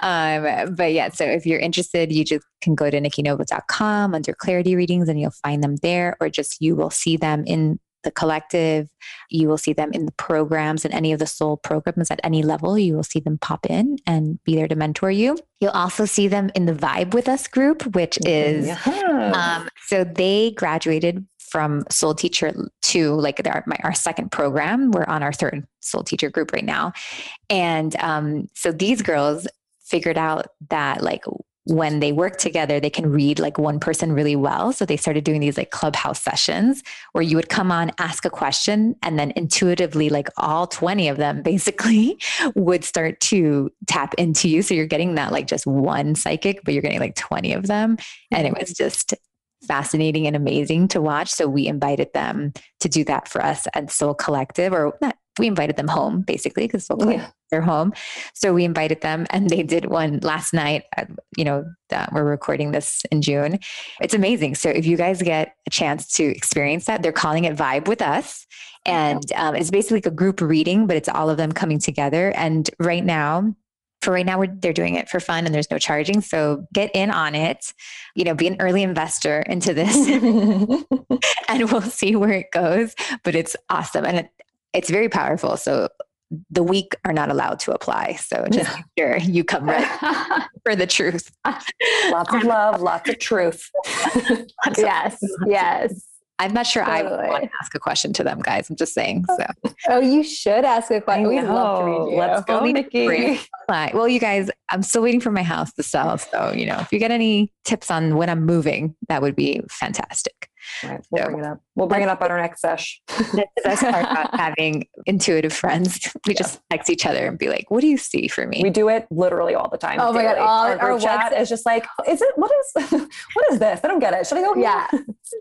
Speaker 1: um, but yeah, so if you're interested, you just can go to nikkinovo.com under clarity readings and you'll find them there, or just you will see them in the collective. You will see them in the programs and any of the soul programs at any level. You will see them pop in and be there to mentor you. You'll also see them in the Vibe with Us group, which is yeah. um, so they graduated from Soul Teacher to like our, my, our second program. We're on our third Soul Teacher group right now, and um, so these girls figured out that like when they work together, they can read like one person really well. So they started doing these like clubhouse sessions where you would come on, ask a question, and then intuitively, like all 20 of them basically would start to tap into you. So you're getting that like just one psychic, but you're getting like 20 of them. And it was just fascinating and amazing to watch. So we invited them to do that for us at Soul Collective, or not we invited them home basically because Soul Collective yeah. their home. So we invited them and they did one last night. Uh, you know, uh, we're recording this in June. It's amazing. So if you guys get a chance to experience that, they're calling it Vibe with Us. And um, it's basically like a group reading, but it's all of them coming together. And right now, for right now they're doing it for fun and there's no charging so get in on it you know be an early investor into this and we'll see where it goes but it's awesome and it, it's very powerful so the weak are not allowed to apply so just make sure you come ready for the truth
Speaker 2: lots of love lots of truth
Speaker 3: yes yes
Speaker 1: I'm not sure totally. I want to ask a question to them, guys. I'm just saying. So.
Speaker 3: Oh, you should ask a question. We'd love to read you.
Speaker 2: Let's go, Nikki.
Speaker 1: Well, you guys, I'm still waiting for my house to sell. So, you know, if you get any tips on when I'm moving, that would be fantastic.
Speaker 2: Right, we'll so, bring it up. We'll bring it up on our next sesh.
Speaker 1: That's the best part about having intuitive friends. We yeah. just text each other and be like, "What do you see for me?"
Speaker 2: We do it literally all the time.
Speaker 3: Oh my god! All,
Speaker 2: our, our chat is just like, "Is it? What is? what is this? I don't get it. Should I go?"
Speaker 3: Yeah,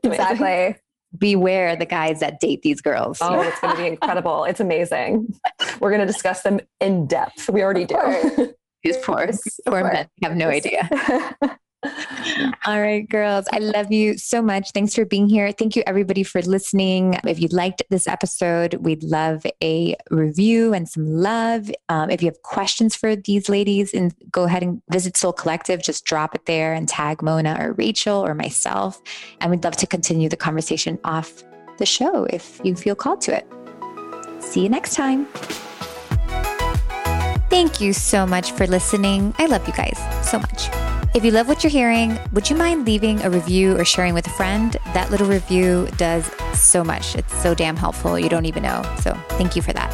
Speaker 3: exactly
Speaker 1: beware the guys that date these girls.
Speaker 2: Oh, it's going to be incredible. It's amazing. We're going to discuss them in depth. We already do.
Speaker 1: These poor, poor men have no idea. All right, girls. I love you so much. Thanks for being here. Thank you, everybody, for listening. If you liked this episode, we'd love a review and some love. Um, if you have questions for these ladies, and go ahead and visit Soul Collective, just drop it there and tag Mona or Rachel or myself. And we'd love to continue the conversation off the show if you feel called to it. See you next time. Thank you so much for listening. I love you guys so much. If you love what you're hearing, would you mind leaving a review or sharing with a friend? That little review does so much. It's so damn helpful. You don't even know. So thank you for that.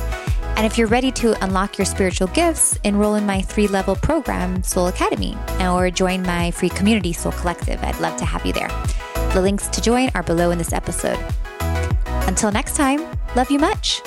Speaker 1: And if you're ready to unlock your spiritual gifts, enroll in my three level program, Soul Academy, or join my free community, Soul Collective. I'd love to have you there. The links to join are below in this episode. Until next time, love you much.